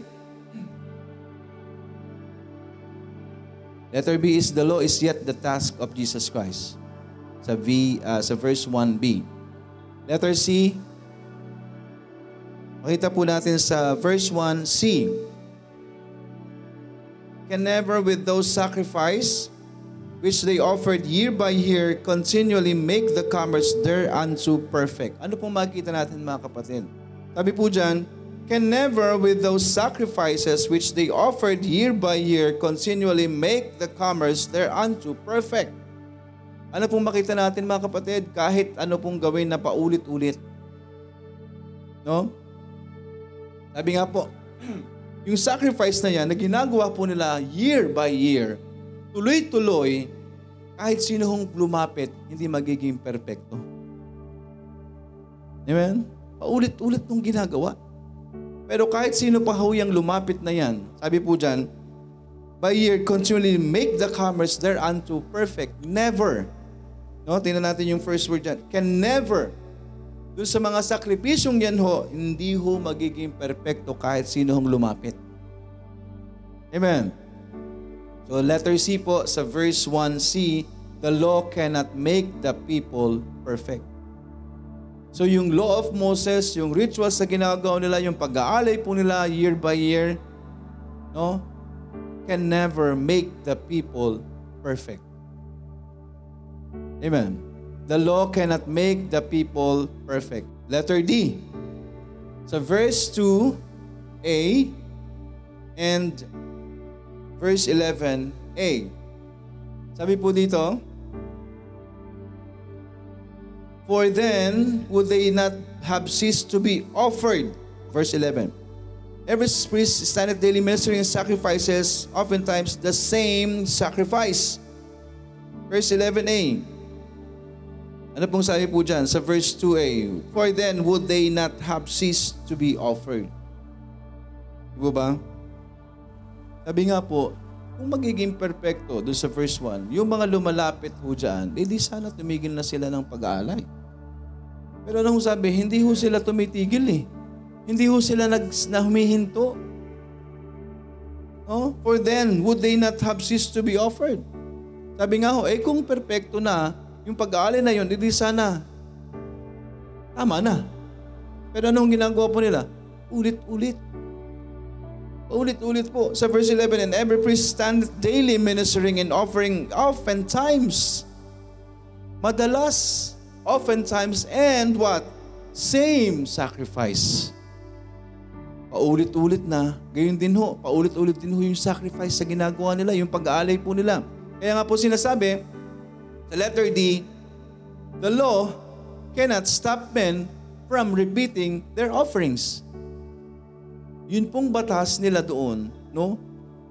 Letter B is the law is yet the task of Jesus Christ. Sa V uh, sa verse 1b. Letter C Makita po natin sa verse 1c. Can never with those sacrifice which they offered year by year continually make the commerce thereunto perfect. Ano pong makikita natin mga kapatid? Sabi po dyan, can never with those sacrifices which they offered year by year continually make the commerce thereunto perfect. Ano pong makita natin mga kapatid? Kahit ano pong gawin na paulit-ulit. No? Sabi nga po, yung sacrifice na yan na ginagawa po nila year by year, tuloy-tuloy, kahit sino hong lumapit, hindi magiging perfecto. Amen? Paulit-ulit nung ginagawa. Pero kahit sino pa ho yung lumapit na yan, sabi po dyan, by year continually make the commerce thereunto perfect. Never. No, tingnan natin yung first word dyan. Can never. Doon sa mga sakripisyong yan ho, hindi ho magiging perfecto kahit sino hong lumapit. Amen. So letter C po sa verse 1c, the law cannot make the people perfect. So yung law of Moses, yung rituals na ginagawa nila, yung pag-aalay po nila year by year, no, can never make the people perfect. Amen. The law cannot make the people perfect. Letter D. So verse 2a and verse 11a. Sabi po dito, For then would they not have ceased to be offered. Verse 11. Every priest standeth daily ministering sacrifices, oftentimes the same sacrifice. Verse 11a. Ano pong sabi po dyan sa verse 2a? For then would they not have ceased to be offered. Di ba? Sabi nga po, kung magiging perfecto doon sa verse 1, yung mga lumalapit ho dyan, edi sana tumigil na sila ng pag-aalay. Pero anong sabi, hindi ho sila tumitigil eh. Hindi ho sila nag, na humihinto. Oh, for then, would they not have ceased to be offered? Sabi nga ho, eh kung perfecto na, yung pag-aalay na yun, hindi sana tama na. Pero anong ginagawa po nila? Ulit-ulit. Ulit-ulit po. Sa verse 11, And every priest standeth daily ministering and offering oftentimes. Madalas. Oftentimes. And what? Same sacrifice. Paulit-ulit na. Gayon din ho. Paulit-ulit din ho yung sacrifice sa ginagawa nila, yung pag-aalay po nila. Kaya nga po sinasabi, sa letter D, the law cannot stop men from repeating their offerings. Yun pong batas nila doon, no?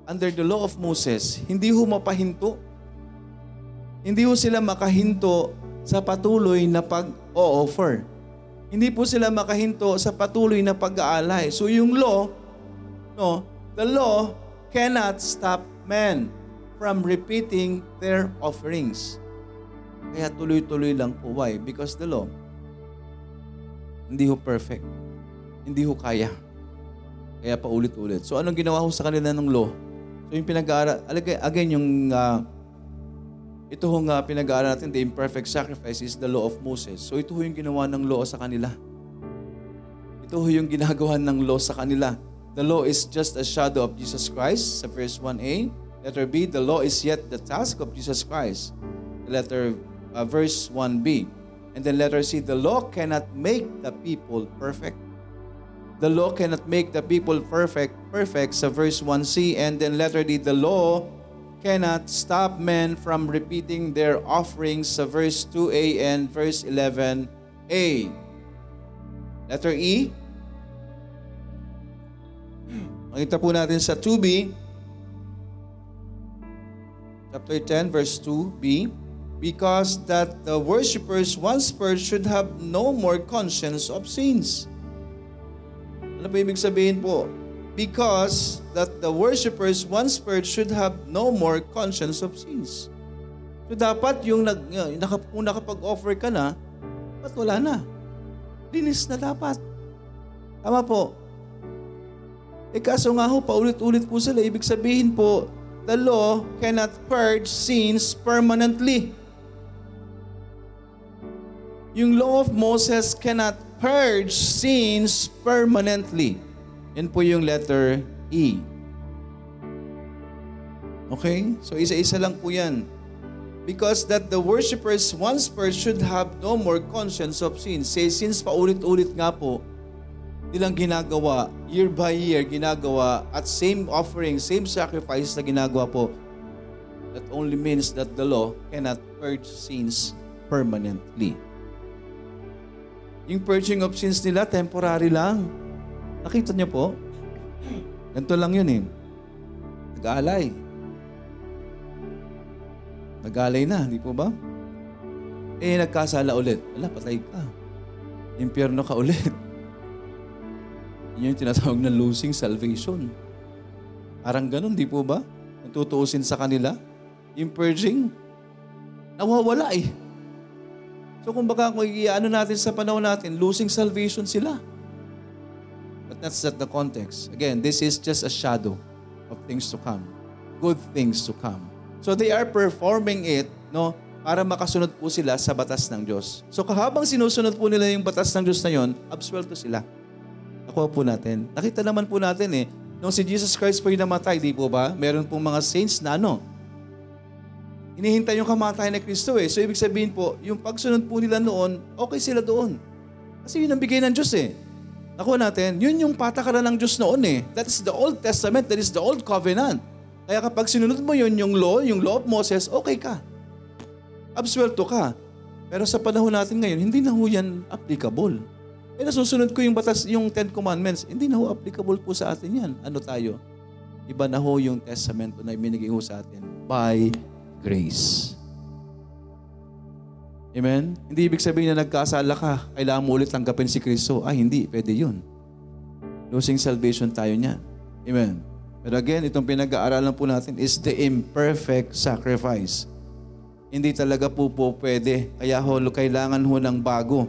Under the law of Moses, hindi ho mapahinto. Hindi ho sila makahinto sa patuloy na pag-o-offer. Hindi po sila makahinto sa patuloy na pag-aalay. So yung law, no, the law cannot stop men from repeating their offerings. Kaya tuloy-tuloy lang po. Why? Because the law Hindi ho perfect. Hindi ho kaya. Kaya paulit-ulit. So anong ginawa ho sa kanila ng law? So yung pinag-aaral, again, yung uh, ito hong uh, pinag-aaral natin, the imperfect sacrifice is the law of Moses. So ito ho yung ginawa ng law sa kanila. Ito ho yung ginagawa ng law sa kanila. The law is just a shadow of Jesus Christ sa verse 1a. Letter B, the law is yet the task of Jesus Christ. Letter uh, verse 1b. And then letter C, the law cannot make the people perfect. The law cannot make the people perfect, perfect sa verse 1c. And then letter D, the law cannot stop men from repeating their offerings sa verse 2a and verse 11a. Letter E. Makita po natin sa 2b, chapter 10, verse 2b, because that the worshippers once purged should have no more conscience of sins. Ano po ibig sabihin po? Because that the worshippers once purged should have no more conscience of sins. So dapat yung nag, kung nakapag-offer ka na, ba't wala na? Linis na dapat. Tama po. Eh kaso nga ho, paulit-ulit po sila. Ibig sabihin po, the law cannot purge sins permanently. Yung law of Moses cannot purge sins permanently. Yan po yung letter E. Okay? So isa-isa lang po yan. Because that the worshippers once first should have no more conscience of sin. Say, since paulit-ulit nga po, nilang ginagawa, year by year ginagawa, at same offering, same sacrifice na ginagawa po, that only means that the law cannot purge sins permanently. Yung purging of sins nila, temporary lang. Nakita niyo po? Ganito lang yun eh. Nag-aalay. Nag-aalay na, di po ba? Eh, nagkasala ulit. Wala, patay ka. Impyerno ka ulit. Yun yung tinatawag na losing salvation. Parang ganun, di po ba? Natutuusin sa kanila. Yung nawawala eh. So kung baka kung ano natin sa panahon natin, losing salvation sila. But that's not the context. Again, this is just a shadow of things to come. Good things to come. So they are performing it, no, para makasunod po sila sa batas ng Diyos. So kahabang sinusunod po nila yung batas ng Diyos na yon, absuelto sila. Nakuha po natin. Nakita naman po natin eh, nung si Jesus Christ po yung namatay, di po ba? Meron pong mga saints na ano, hinihintay yung kamatayan ni Kristo eh. So ibig sabihin po, yung pagsunod po nila noon, okay sila doon. Kasi yun ang bigay ng Diyos eh. Nakuha natin, yun yung patakaran ng Diyos noon eh. That is the Old Testament, that is the Old Covenant. Kaya kapag sinunod mo yun, yung law, yung law of Moses, okay ka. Absuelto ka. Pero sa panahon natin ngayon, hindi na ho yan applicable. Eh nasusunod ko yung batas, yung Ten Commandments, hindi na ho applicable po sa atin yan. Ano tayo? Iba na ho yung testamento na ibinigay ho sa atin by grace. Amen? Hindi ibig sabihin na nagkasala ka, kailangan mo ulit tanggapin si Kristo. Ah, hindi. Pwede yun. Losing salvation tayo niyan. Amen? Pero again, itong pinag-aaralan po natin is the imperfect sacrifice. Hindi talaga po po pwede. Kaya ho, kailangan ho ng bago.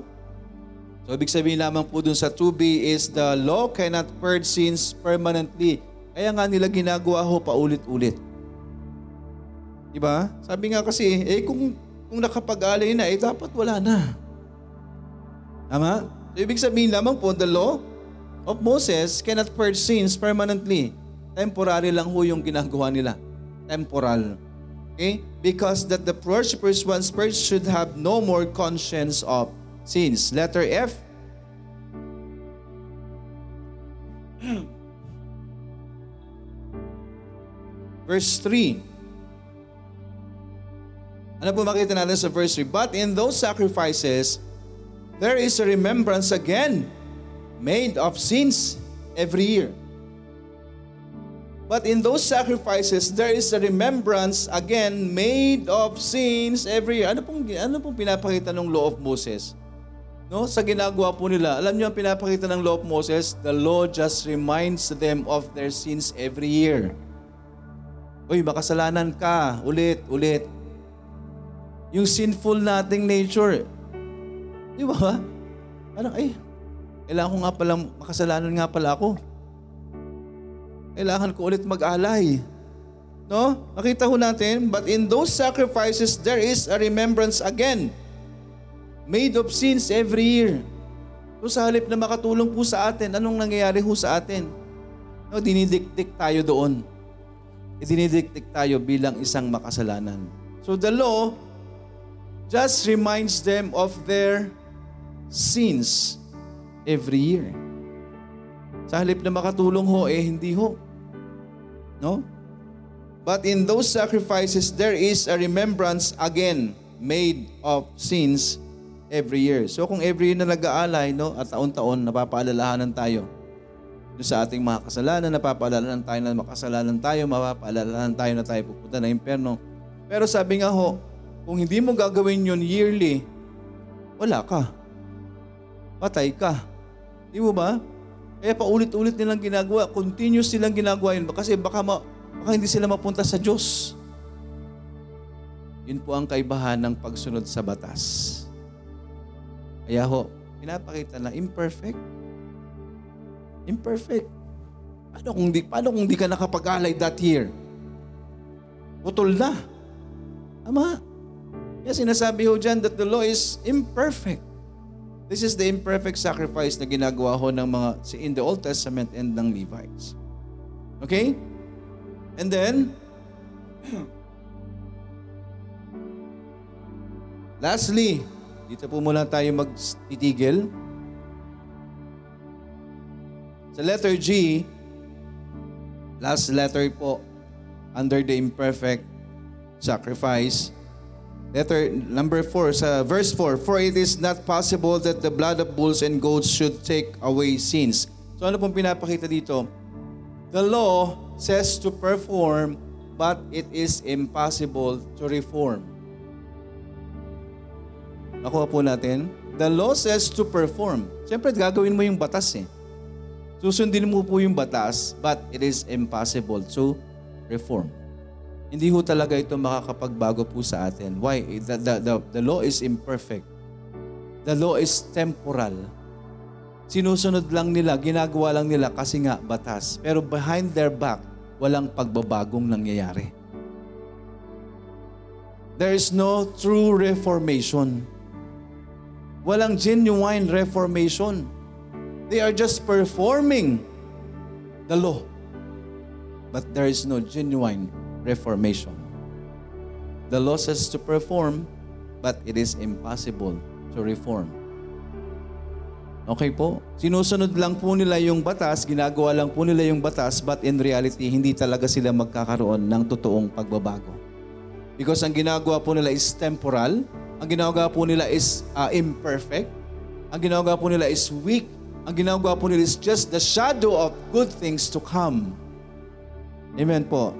So, ibig sabihin lamang po dun sa 2b is the law cannot purge sins permanently. Kaya nga nila ginagawa ho paulit-ulit. Diba? Sabi nga kasi, eh kung kung nakapag-alay na, eh dapat wala na. Tama? So, ibig sabihin lamang po, the law of Moses cannot purge sins permanently. Temporary lang ho yung ginagawa nila. Temporal. Okay? Because that the worshippers once purged should have no more conscience of sins. Letter F. Verse 3. Ano po makita natin sa verse 3? But in those sacrifices, there is a remembrance again made of sins every year. But in those sacrifices, there is a remembrance again made of sins every year. Ano pong, ano pong pinapakita ng law of Moses? No, sa ginagawa po nila, alam niyo ang pinapakita ng law of Moses? The law just reminds them of their sins every year. Uy, makasalanan ka, ulit, ulit. Yung sinful nating nature. Di ba? Parang, ay, Kailangan ko nga pala, makasalanan nga pala ako. Kailangan ko ulit mag-alay. No? Nakita ho natin, but in those sacrifices, there is a remembrance again. Made of sins every year. So sa halip na makatulong po sa atin, anong nangyayari ho sa atin? No, dinidiktik tayo doon. Dinidiktik tayo bilang isang makasalanan. So the law just reminds them of their sins every year. Sa halip na makatulong ho, eh hindi ho. No? But in those sacrifices, there is a remembrance again made of sins every year. So kung every year na nag-aalay, no, at taon-taon, napapaalalahanan tayo do sa ating mga kasalanan, napapaalalahanan tayo na makasalanan tayo, mapapaalalahanan tayo na tayo pupunta na impyerno. Pero sabi nga ho, kung hindi mo gagawin yun yearly, wala ka. Patay ka. Di mo ba? Kaya paulit-ulit nilang ginagawa, continuous nilang ginagawa yun kasi baka ma- Baka hindi sila mapunta sa Diyos. Yun po ang kaibahan ng pagsunod sa batas. Kaya ho, pinapakita na imperfect. Imperfect. Paano kung di, paano kung di ka nakapag-alay that year? Putol na. Ama. Kaya sinasabi ho dyan that the law is imperfect. This is the imperfect sacrifice na ginagawa ho ng mga in the Old Testament and ng Levites. Okay? And then, lastly, dito po muna tayo magtitigil. Sa letter G, last letter po, under the imperfect sacrifice. Letter number 4, sa verse 4, For it is not possible that the blood of bulls and goats should take away sins. So ano pong pinapakita dito? The law says to perform, but it is impossible to reform. Nakuha po natin. The law says to perform. Siyempre, gagawin mo yung batas eh. Susundin mo po yung batas, but it is impossible to reform. Hindi ho talaga ito makakapagbago po sa atin. Why? The, the, the, the law is imperfect. The law is temporal Sinusunod lang nila, ginagawa lang nila kasi nga batas. Pero behind their back, walang pagbabagong nangyayari. There is no true reformation. Walang genuine reformation. They are just performing the law. But there is no genuine reformation. The law says to perform, but it is impossible to reform. Okay po? Sinusunod lang po nila yung batas, ginagawa lang po nila yung batas, but in reality, hindi talaga sila magkakaroon ng totoong pagbabago. Because ang ginagawa po nila is temporal, ang ginagawa po nila is uh, imperfect, ang ginagawa po nila is weak, ang ginagawa po nila is just the shadow of good things to come. Amen po.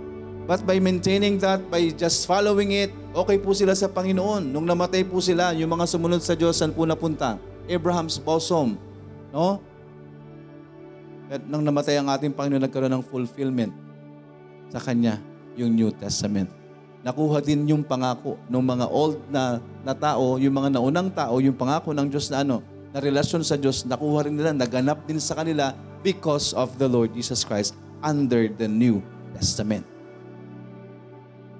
But by maintaining that, by just following it, okay po sila sa Panginoon. Nung namatay po sila, yung mga sumunod sa Diyos, saan po napunta? Abraham's bosom. No? At nang namatay ang ating Panginoon, nagkaroon ng fulfillment sa Kanya, yung New Testament. Nakuha din yung pangako ng mga old na, na tao, yung mga naunang tao, yung pangako ng Diyos na ano, na relasyon sa Diyos, nakuha rin nila, naganap din sa kanila because of the Lord Jesus Christ under the New Testament.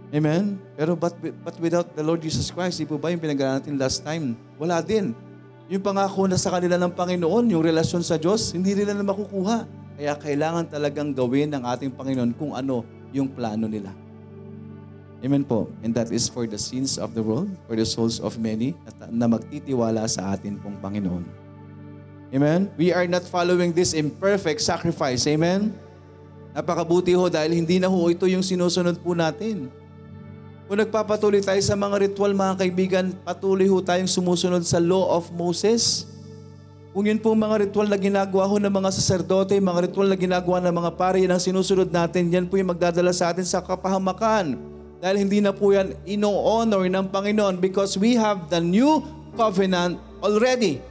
Amen? Pero but, but without the Lord Jesus Christ, di po ba yung pinag natin last time? Wala din. Yung pangako na sa kanila ng Panginoon, yung relasyon sa Diyos, hindi nila na makukuha. Kaya kailangan talagang gawin ng ating Panginoon kung ano yung plano nila. Amen po. And that is for the sins of the world, for the souls of many na, magtitiwala sa atin pong Panginoon. Amen? We are not following this imperfect sacrifice. Amen? Napakabuti ho dahil hindi na ho ito yung sinusunod po natin. Kung nagpapatuloy tayo sa mga ritual, mga kaibigan, patuloy ho tayong sumusunod sa law of Moses. Kung yun po mga ritual na ginagawa ho ng mga saserdote, mga ritual na ginagawa ng mga pari, yan ang sinusunod natin, yan po yung magdadala sa atin sa kapahamakan. Dahil hindi na po yan ino-honor ng Panginoon because we have the new covenant already.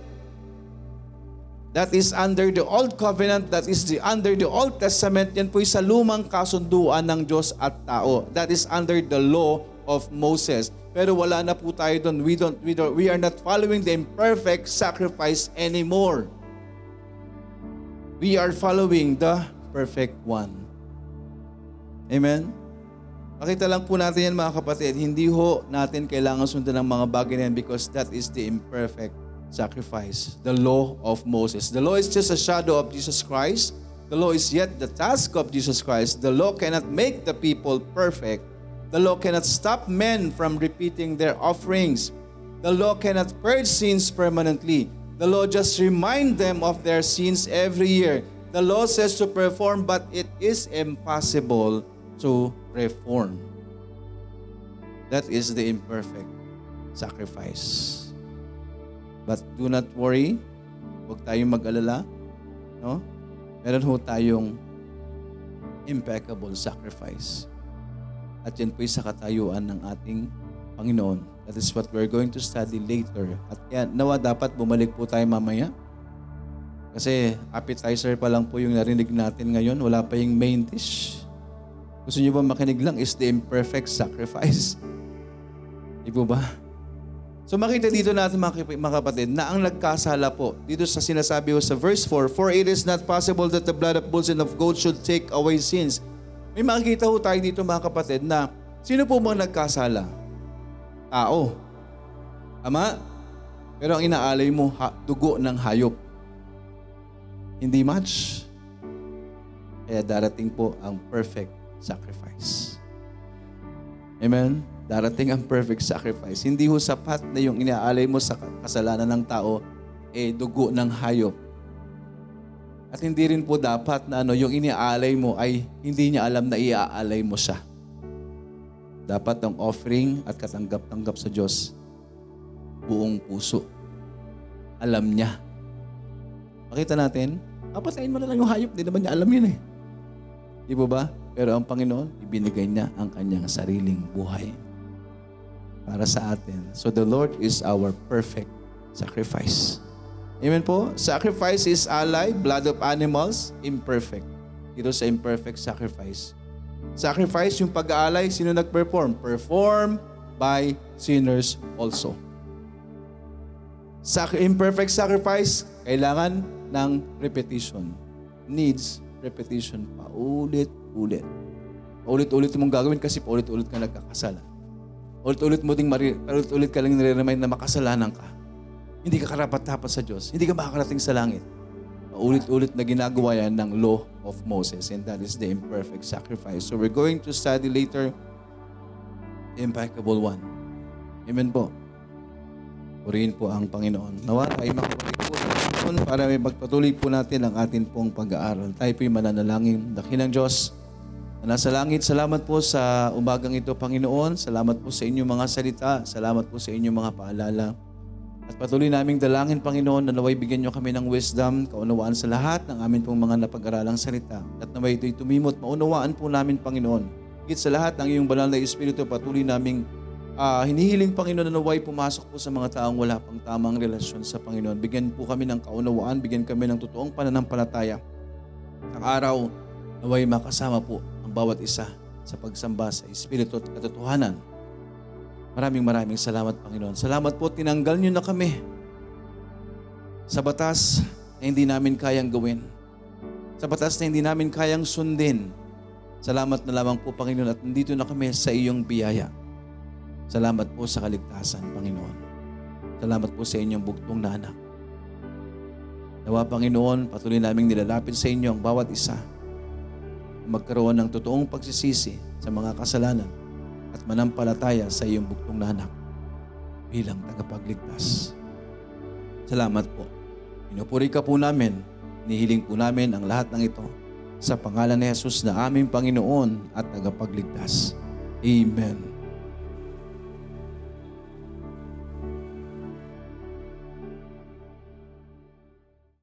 That is under the Old Covenant, that is the, under the Old Testament, yan po sa lumang kasunduan ng Diyos at tao. That is under the law of Moses. Pero wala na po tayo doon. We, don't, we, don't, we are not following the imperfect sacrifice anymore. We are following the perfect one. Amen? Makita lang po natin yan mga kapatid, hindi ho natin kailangan sundan ng mga bagay na yan because that is the imperfect sacrifice, the law of Moses. The law is just a shadow of Jesus Christ. The law is yet the task of Jesus Christ. The law cannot make the people perfect. The law cannot stop men from repeating their offerings. The law cannot purge sins permanently. The law just remind them of their sins every year. The law says to perform, but it is impossible to reform. That is the imperfect sacrifice. But do not worry. Huwag tayong mag-alala. No? Meron ho tayong impeccable sacrifice. At yan po'y sa katayuan ng ating Panginoon. That is what we're going to study later. At yan, nawa dapat bumalik po tayo mamaya. Kasi appetizer pa lang po yung narinig natin ngayon. Wala pa yung main dish. Gusto niyo ba makinig lang is the imperfect sacrifice? Di po ba? So makita dito natin mga kap- mga kapatid na ang nagkasala po dito sa sinasabi ko sa verse 4, For it is not possible that the blood of bulls and of goats should take away sins. May makikita ho tayo dito mga kapatid na sino po mga nagkasala? Tao. Tama? Pero ang inaalay mo, ha, dugo ng hayop. Hindi much. Kaya darating po ang perfect sacrifice. Amen? Darating ang perfect sacrifice. Hindi ho sapat na yung inaalay mo sa kasalanan ng tao, eh dugo ng hayop. At hindi rin po dapat na ano, yung iniaalay mo ay hindi niya alam na iaalay mo siya. Dapat ang offering at katanggap-tanggap sa Diyos, buong puso. Alam niya. Makita natin, papatayin mo na lang yung hayop, hindi naman niya alam yun eh. Di po ba? Pero ang Panginoon, ibinigay niya ang kanyang sariling buhay para sa atin. So the Lord is our perfect sacrifice. Amen po? Sacrifice is ally, blood of animals, imperfect. Ito sa imperfect sacrifice. Sacrifice, yung pag-aalay, sino nag-perform? Perform by sinners also. Sac- imperfect sacrifice, kailangan ng repetition. Needs repetition. Paulit-ulit. Paulit-ulit mong gagawin kasi paulit-ulit ka nagkakasala. Ulit-ulit mo ding mari- ulit-ulit ka lang nire-remind na makasalanan ka. Hindi ka karapat-dapat sa Diyos. Hindi ka makakarating sa langit. Ulit-ulit na ginagawa yan ng law of Moses and that is the imperfect sacrifice. So we're going to study later impeccable one. Amen po. Purihin po ang Panginoon. Nawa ay makabalik nasa langit, salamat po sa umagang ito, Panginoon. Salamat po sa inyong mga salita. Salamat po sa inyong mga paalala. At patuloy naming dalangin, Panginoon, na naway bigyan niyo kami ng wisdom, kaunawaan sa lahat ng amin pong mga napag-aralang salita. At naway ito'y tumimot, maunawaan po namin, Panginoon. Higit sa lahat ng iyong banal na Espiritu, patuloy naming ah, hinihiling, Panginoon, na naway pumasok po sa mga taong wala pang tamang relasyon sa Panginoon. Bigyan po kami ng kaunawaan, bigyan kami ng totoong pananampalataya. Ang araw, naway makasama po bawat isa sa pagsamba sa Espiritu at katotohanan. Maraming maraming salamat, Panginoon. Salamat po, tinanggal niyo na kami sa batas na hindi namin kayang gawin. Sa batas na hindi namin kayang sundin. Salamat na lamang po, Panginoon, at nandito na kami sa iyong biyaya. Salamat po sa kaligtasan, Panginoon. Salamat po sa inyong bugtong na anak. Nawa, Panginoon, patuloy naming nilalapit sa inyo ang bawat isa. Magkaroon ng totoong pagsisisi sa mga kasalanan at manampalataya sa iyong bugtong na anak bilang tagapagligtas. Salamat po. Pinupuri ka po namin. Nihiling po namin ang lahat ng ito sa pangalan ni Jesus na aming Panginoon at tagapagligtas. Amen.